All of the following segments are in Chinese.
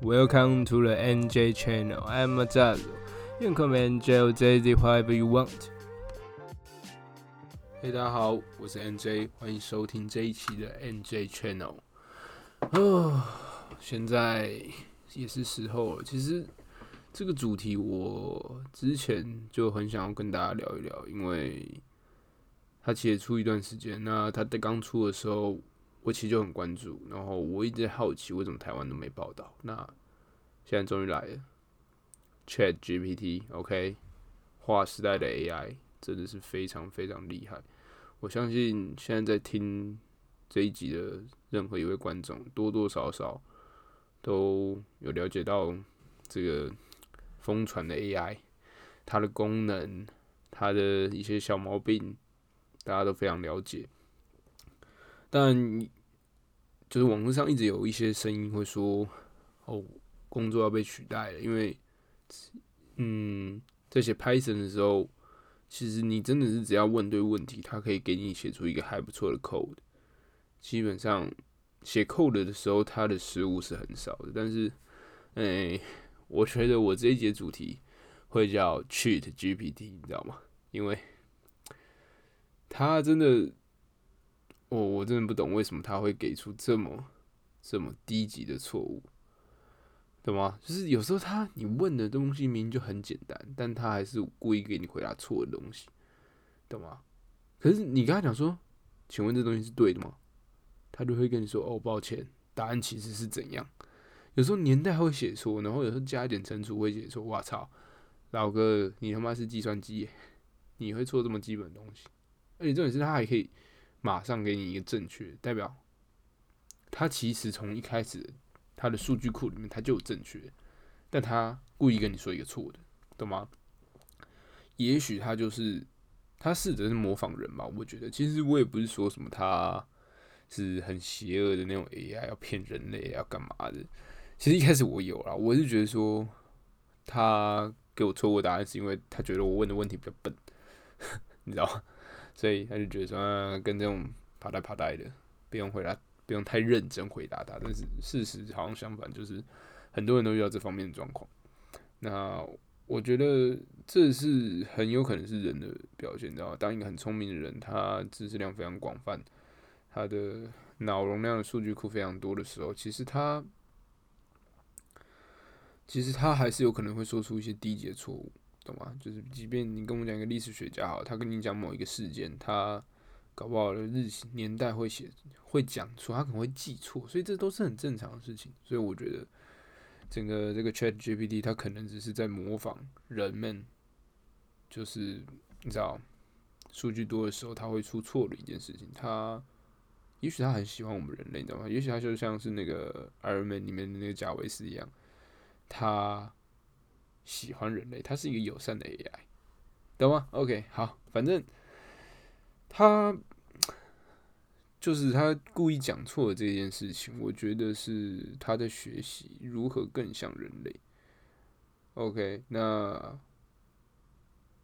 Welcome to the NJ channel. I'm Mazalo. You can call me NJ or JZ, whatever you want. Hey，，大家好，我是 NJ，欢迎收听这一期的 NJ channel。哦，现在也是时候了。其实这个主题我之前就很想要跟大家聊一聊，因为他其实出一段时间，那他在刚出的时候。我其实就很关注，然后我一直好奇为什么台湾都没报道。那现在终于来了，Chat GPT，OK，划时代的 AI 真的是非常非常厉害。我相信现在在听这一集的任何一位观众，多多少少都有了解到这个疯传的 AI，它的功能，它的一些小毛病，大家都非常了解。但就是网络上一直有一些声音会说，哦，工作要被取代了，因为，嗯，在写 Python 的时候，其实你真的是只要问对问题，它可以给你写出一个还不错的 code。基本上写 code 的时候，它的失误是很少的。但是，哎，我觉得我这一节主题会叫 Cheat GPT，你知道吗？因为它真的。我我真的不懂为什么他会给出这么这么低级的错误，懂吗？就是有时候他你问的东西明明就很简单，但他还是故意给你回答错的东西，懂吗？可是你跟他讲说，请问这东西是对的吗？他就会跟你说哦，抱歉，答案其实是怎样。有时候年代会写错，然后有时候加一点乘除会写错。我操，老哥，你他妈是计算机，你会错这么基本的东西？而且重点是他还可以。马上给你一个正确，代表他其实从一开始他的数据库里面他就有正确，但他故意跟你说一个错的，懂吗？也许他就是他试着是模仿人吧，我觉得其实我也不是说什么他是很邪恶的那种 AI 要骗人类要干嘛的，其实一开始我有啦，我是觉得说他给我错误答案是因为他觉得我问的问题比较笨，你知道吗？所以他就觉得说，跟这种爬呆爬呆的，不用回答，不用太认真回答他。但是事实好像相反，就是很多人都遇到这方面的状况。那我觉得这是很有可能是人的表现，你知道吗？当一个很聪明的人，他知识量非常广泛，他的脑容量的数据库非常多的时候，其实他其实他还是有可能会说出一些低级的错误。懂吗？就是即便你跟我讲一个历史学家好，他跟你讲某一个事件，他搞不好的日期年代会写会讲错，他可能会记错，所以这都是很正常的事情。所以我觉得整个这个 Chat GPT 它可能只是在模仿人们，就是你知道数据多的时候他会出错的一件事情。他也许他很喜欢我们人类，你知道吗？也许他就像是那个 Iron Man 里面的那个贾维斯一样，他。喜欢人类，它是一个友善的 AI，懂吗？OK，好，反正他就是他故意讲错了这件事情，我觉得是他在学习如何更像人类。OK，那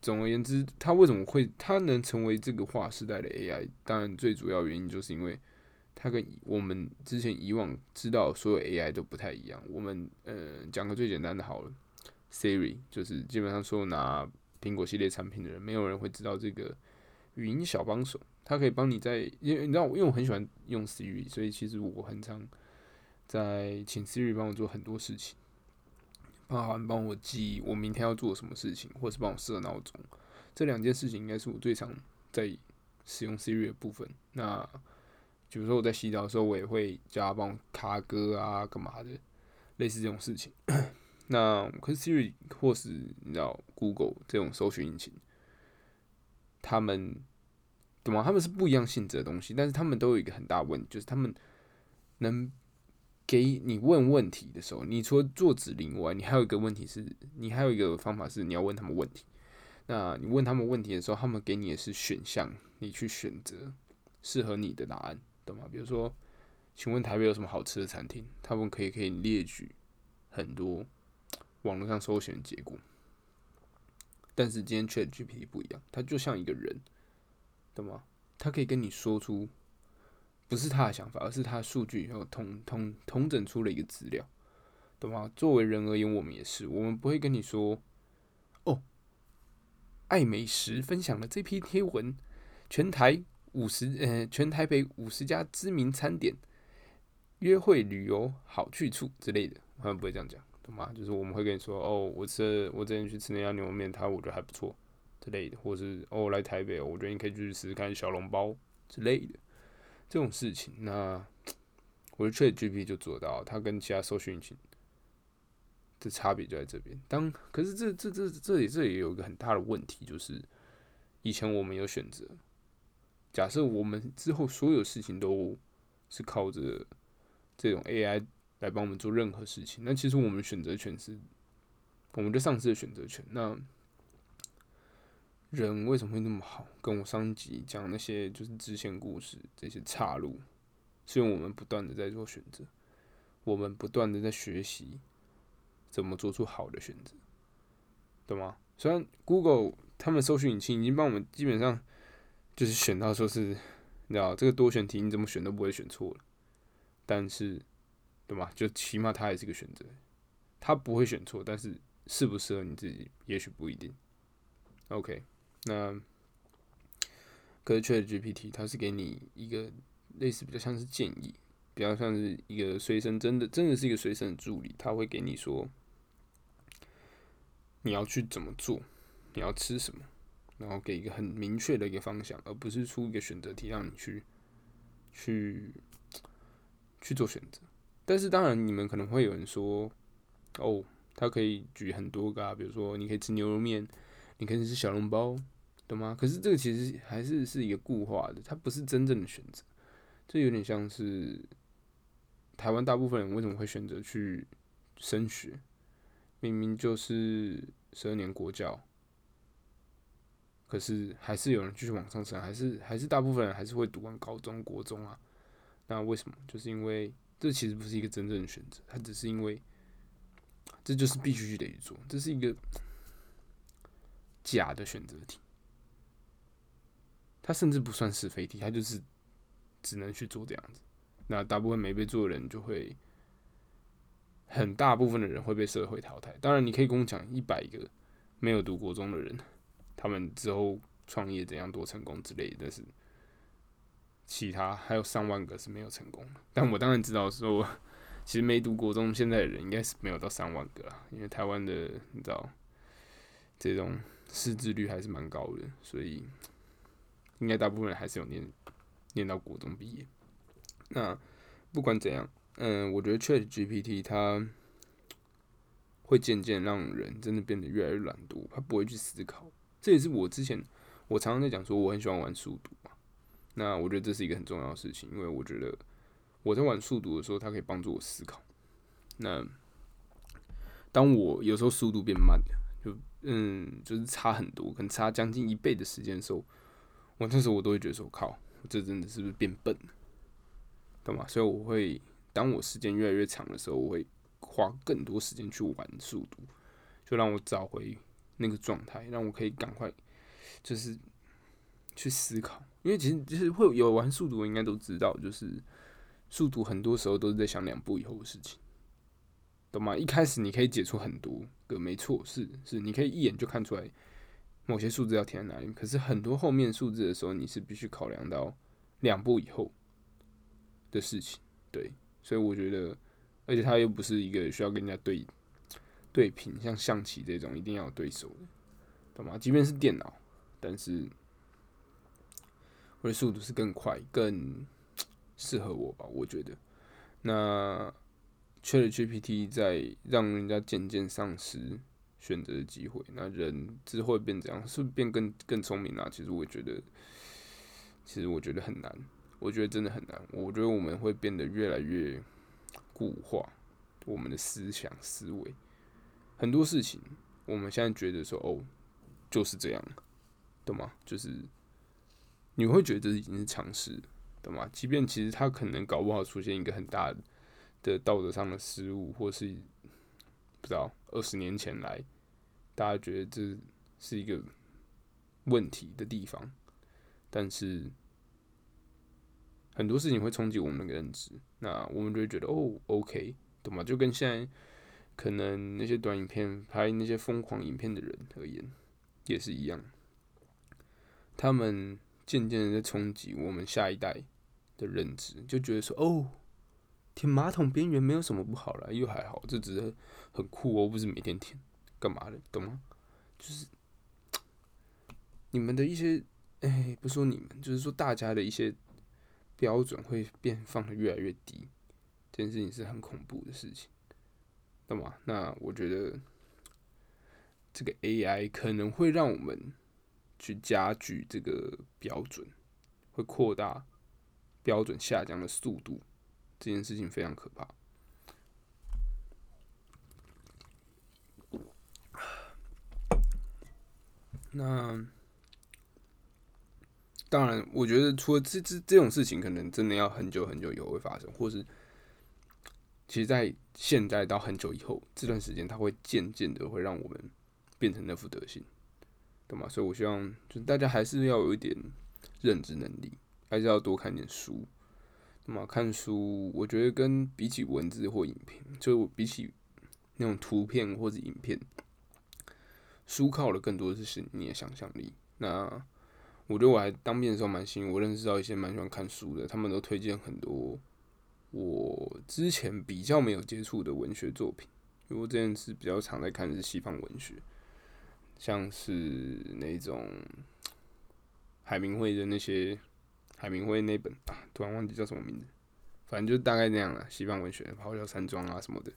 总而言之，他为什么会他能成为这个划时代的 AI？当然，最主要原因就是因为他跟我们之前以往知道所有 AI 都不太一样。我们呃，讲个最简单的好了。Siri 就是基本上说拿苹果系列产品的人，没有人会知道这个语音小帮手，它可以帮你在，因为你知道，因为我很喜欢用 Siri，所以其实我很常在请 Siri 帮我做很多事情，包含帮我记我明天要做什么事情，或是帮我设闹钟，这两件事情应该是我最常在使用 Siri 的部分。那比如说我在洗澡的时候，我也会叫他帮我卡歌啊，干嘛的，类似这种事情。那可是 Siri 或是你知道 Google 这种搜寻引擎，他们懂吗？他们是不一样性质的东西，但是他们都有一个很大问题，就是他们能给你问问题的时候，你除了做指令外，你还有一个问题是，你还有一个方法是你要问他们问题。那你问他们问题的时候，他们给你的是选项，你去选择适合你的答案，懂吗？比如说，请问台北有什么好吃的餐厅？他们可以可以列举很多。网络上搜寻结果，但是今天 Chat GPT 不一样，它就像一个人，懂吗？它可以跟你说出不是他的想法，而是他数据然后统统统整出了一个资料，懂吗？作为人而言，我们也是，我们不会跟你说，哦，爱美食分享了这篇贴文，全台五十呃，全台北五十家知名餐点、约会旅游好去处之类的，他们不会这样讲，懂吗？就是我们会跟你说，哦，我吃我之前去吃那家牛肉面，它我觉得还不错之类的，或是哦来台北，我觉得你可以去试试看小笼包之类的这种事情，那。我的 ChatGPT 就做到，它跟其他搜索引擎的差别就在这边。当可是这这这这里这里有一个很大的问题，就是以前我们有选择，假设我们之后所有事情都是靠着这种 AI 来帮我们做任何事情，那其实我们选择权是我们就丧失了选择权。那人为什么会那么好？跟我上集讲那些就是支线故事这些岔路。是因为我们不断的在做选择，我们不断的在学习怎么做出好的选择，懂吗？虽然 Google 他们搜索引擎已经帮我们基本上就是选到说是，你知道这个多选题你怎么选都不会选错了，但是，对吗？就起码他也是个选择，他不会选错，但是适不适合你自己也许不一定。OK，那可是 ChatGPT 它是给你一个。类似比较像是建议，比较像是一个随身，真的真的是一个随身的助理，他会给你说你要去怎么做，你要吃什么，然后给一个很明确的一个方向，而不是出一个选择题让你去去去做选择。但是当然，你们可能会有人说，哦，他可以举很多个啊，比如说你可以吃牛肉面，你可以吃小笼包，懂吗？可是这个其实还是是一个固化的，它不是真正的选择。这有点像是台湾大部分人为什么会选择去升学？明明就是十二年国教，可是还是有人继续往上升，还是还是大部分人还是会读完高中国中啊？那为什么？就是因为这其实不是一个真正的选择，它只是因为这就是必须得去做，这是一个假的选择题，它甚至不算是非题，它就是。只能去做这样子，那大部分没被做的人就会，很大部分的人会被社会淘汰。当然，你可以跟我讲一百个没有读国中的人，他们之后创业怎样多成功之类的，但是其他还有上万个是没有成功的。但我当然知道说，其实没读国中现在的人应该是没有到三万个啦，因为台湾的你知道这种识字率还是蛮高的，所以应该大部分人还是有念。念到国中毕业，那不管怎样，嗯，我觉得 Chat GPT 它会渐渐让人真的变得越来越懒惰，他不会去思考。这也是我之前我常常在讲说，我很喜欢玩速读嘛。那我觉得这是一个很重要的事情，因为我觉得我在玩速读的时候，它可以帮助我思考。那当我有时候速度变慢了，就嗯，就是差很多，可能差将近一倍的时间的时候，我那时候我都会觉得说靠。这真的是不是变笨了，懂吗？所以我会，当我时间越来越长的时候，我会花更多时间去玩速度，就让我找回那个状态，让我可以赶快就是去思考。因为其实其实会有玩速读，应该都知道，就是速读很多时候都是在想两步以后的事情，懂吗？一开始你可以解出很多个，没错，是是，你可以一眼就看出来。某些数字要填哪里？可是很多后面数字的时候，你是必须考量到两步以后的事情，对。所以我觉得，而且它又不是一个需要跟人家对对拼，像象棋这种一定要有对手的，懂吗？即便是电脑，但是我的速度是更快、更适合我吧？我觉得。那 ChatGPT 在让人家渐渐丧失。选择的机会，那人之后变怎样？是不是变更更聪明啊？其实我觉得，其实我觉得很难。我觉得真的很难。我觉得我们会变得越来越固化，我们的思想思维，很多事情，我们现在觉得说哦，就是这样，懂吗？就是你会觉得这已经是常识，懂吗？即便其实他可能搞不好出现一个很大的道德上的失误，或是不知道二十年前来。大家觉得这是一个问题的地方，但是很多事情会冲击我们的认知，那我们就会觉得哦，OK，懂吗？就跟现在可能那些短影片拍那些疯狂影片的人而言，也是一样。他们渐渐的在冲击我们下一代的认知，就觉得说：“哦，舔马桶边缘没有什么不好啦，又还好，这只是很酷哦，不是每天舔，干嘛的，懂吗？”就是 你们的一些，哎，不说你们，就是说大家的一些标准会变放的越来越低，这件事情是很恐怖的事情，懂吗？那我觉得这个 AI 可能会让我们。去加剧这个标准，会扩大标准下降的速度，这件事情非常可怕。那当然，我觉得除了这这这种事情，可能真的要很久很久以后会发生，或是其实，在现在到很久以后这段时间，它会渐渐的会让我们变成那副德行。对嘛？所以我希望，就大家还是要有一点认知能力，还是要多看点书。那么看书，我觉得跟比起文字或影片，就比起那种图片或者影片，书靠的更多的是你的想象力。那我觉得我还当面的时候蛮幸运，我认识到一些蛮喜欢看书的，他们都推荐很多我之前比较没有接触的文学作品，因为我之前是比较常在看的是西方文学。像是那种海明威的那些海明威那本啊，突然忘记叫什么名字，反正就大概那样了。西方文学《咆哮山庄》啊什么的，《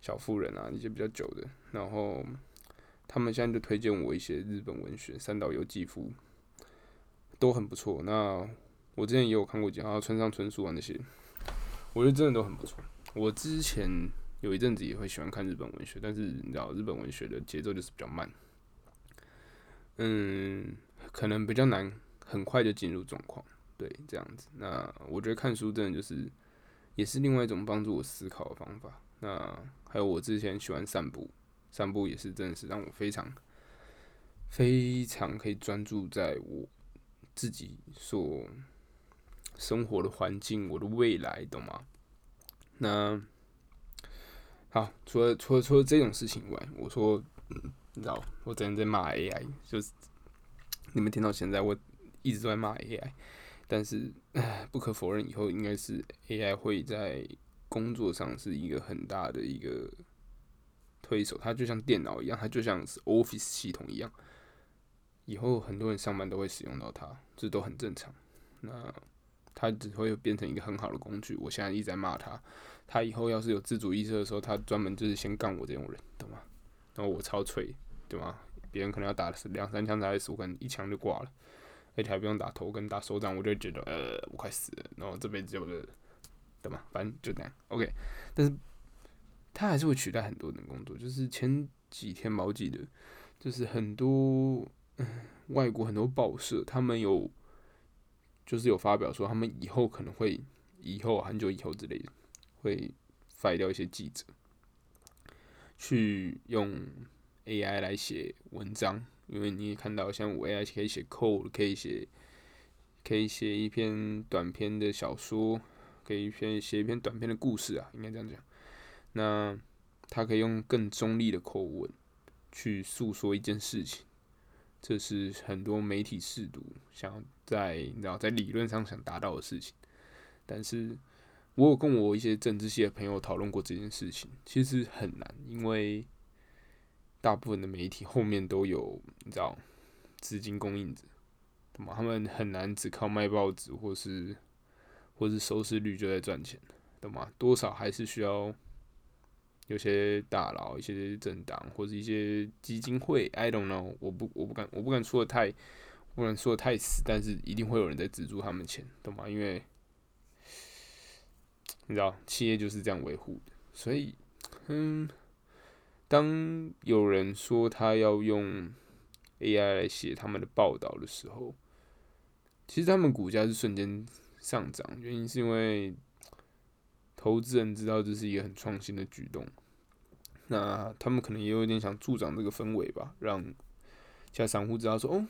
小妇人》啊一些比较久的。然后他们现在就推荐我一些日本文学，三岛由纪夫都很不错。那我之前也有看过几套村上春树啊那些，我觉得真的都很不错。我之前有一阵子也会喜欢看日本文学，但是你知道日本文学的节奏就是比较慢。嗯，可能比较难，很快就进入状况，对，这样子。那我觉得看书真的就是，也是另外一种帮助我思考的方法。那还有我之前喜欢散步，散步也是真的是让我非常非常可以专注在我自己所生活的环境，我的未来，懂吗？那好，除了除了除了这种事情以外，我说。你知道，我整天在骂 AI，就是你们听到现在，我一直都在骂 AI，但是不可否认，以后应该是 AI 会在工作上是一个很大的一个推手。它就像电脑一样，它就像是 Office 系统一样，以后很多人上班都会使用到它，这都很正常。那它只会变成一个很好的工具。我现在一直在骂它，它以后要是有自主意识的时候，它专门就是先干我这种人，懂？然后我超脆，对吗？别人可能要打两三枪才死，我可能一枪就挂了，而且还不用打头跟打手掌，我就觉得呃，我快死了。然后这辈子就是，对吗？反正就这样。OK，但是他还是会取代很多人工作。就是前几天毛记得，就是很多外国很多报社，他们有就是有发表说，他们以后可能会以后很久以后之类的会废掉一些记者。去用 AI 来写文章，因为你看到，像我 AI 可以写 code，可以写，可以写一篇短篇的小说，可以一篇写一篇短篇的故事啊，应该这样讲。那它可以用更中立的口吻去诉说一件事情，这是很多媒体试读想要在你知道在理论上想达到的事情，但是。我有跟我一些政治系的朋友讨论过这件事情，其实很难，因为大部分的媒体后面都有你知道资金供应者，懂吗？他们很难只靠卖报纸或是或是收视率就在赚钱，懂吗？多少还是需要有些大佬、一些政党或者一些基金会，I don't know，我不我不敢我不敢说的太不能说的太死，但是一定会有人在资助他们钱，懂吗？因为你知道，企业就是这样维护的，所以，嗯，当有人说他要用 AI 来写他们的报道的时候，其实他们股价是瞬间上涨，原因是因为投资人知道这是一个很创新的举动，那他们可能也有点想助长这个氛围吧，让其他散户知道说，哦，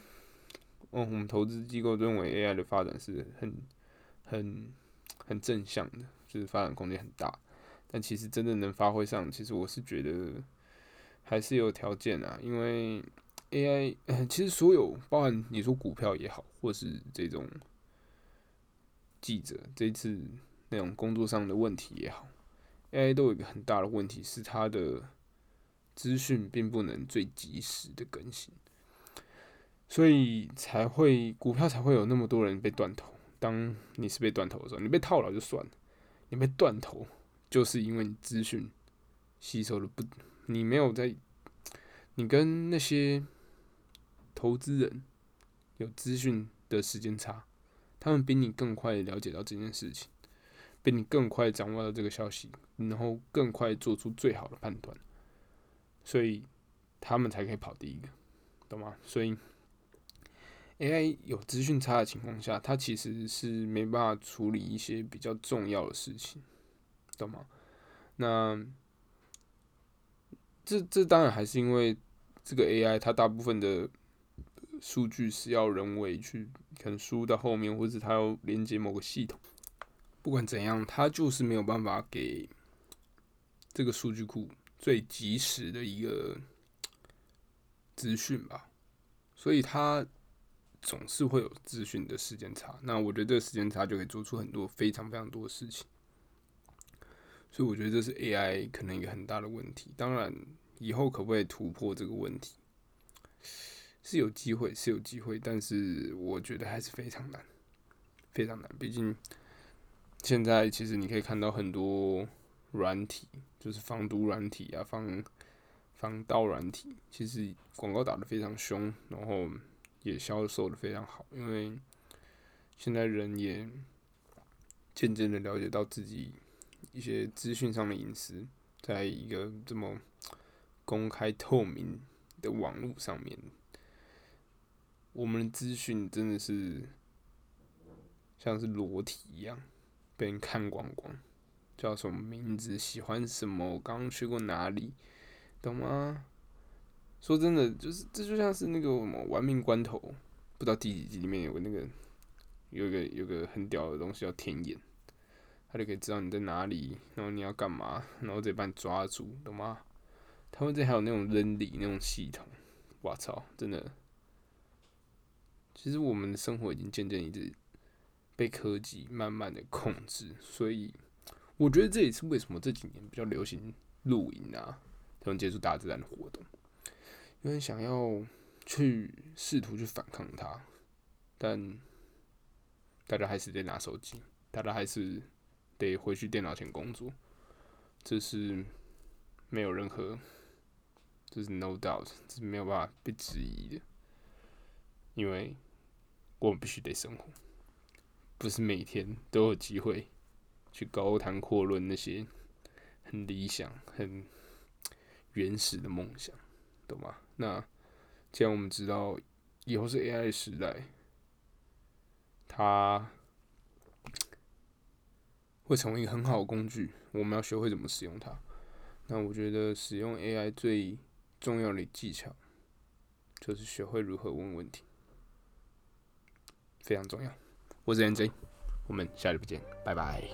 哦，我们投资机构认为 AI 的发展是很、很、很正向的。就是发展空间很大，但其实真的能发挥上，其实我是觉得还是有条件啊，因为 AI 其实所有包含你说股票也好，或是这种记者这次那种工作上的问题也好，AI 都有一个很大的问题是它的资讯并不能最及时的更新，所以才会股票才会有那么多人被断头。当你是被断头的时候，你被套牢就算了，你被断头。就是因为你资讯吸收的不，你没有在，你跟那些投资人有资讯的时间差，他们比你更快了解到这件事情，比你更快掌握到这个消息，然后更快做出最好的判断，所以他们才可以跑第一个，懂吗？所以 AI 有资讯差的情况下，它其实是没办法处理一些比较重要的事情。懂吗？那这这当然还是因为这个 AI 它大部分的数据是要人为去可能输到后面，或者它要连接某个系统。不管怎样，它就是没有办法给这个数据库最及时的一个资讯吧，所以它总是会有资讯的时间差。那我觉得这个时间差就可以做出很多非常非常多的事情。所以我觉得这是 AI 可能一个很大的问题。当然，以后可不可以突破这个问题，是有机会，是有机会。但是我觉得还是非常难，非常难。毕竟现在其实你可以看到很多软体，就是防毒软体啊，防防盗软体，其实广告打的非常凶，然后也销售的非常好。因为现在人也渐渐的了解到自己。一些资讯上的隐私，在一个这么公开透明的网络上面，我们的资讯真的是像是裸体一样被人看光光。叫什么名字？喜欢什么？刚刚去过哪里？懂吗？说真的，就是这就像是那个什么玩命关头，不知道第几集里面有个那个有一个有个很屌的东西叫天眼。他就可以知道你在哪里，然后你要干嘛，然后再把你抓住，懂吗？他们这还有那种扔礼那种系统，我操，真的！其实我们的生活已经渐渐一直被科技慢慢的控制，所以我觉得这也是为什么这几年比较流行露营啊，这种接触大自然的活动，因为想要去试图去反抗它，但大家还是得拿手机，大家还是。得回去电脑前工作，这是没有任何，这是 no doubt，这是没有办法被质疑的，因为我们必须得生活，不是每天都有机会去高谈阔论那些很理想、很原始的梦想，懂吗？那既然我们知道以后是 AI 时代，它。会成为一个很好的工具，我们要学会怎么使用它。那我觉得使用 AI 最重要的技巧，就是学会如何问问题，非常重要。我是 NJ，我们下期不见，拜拜。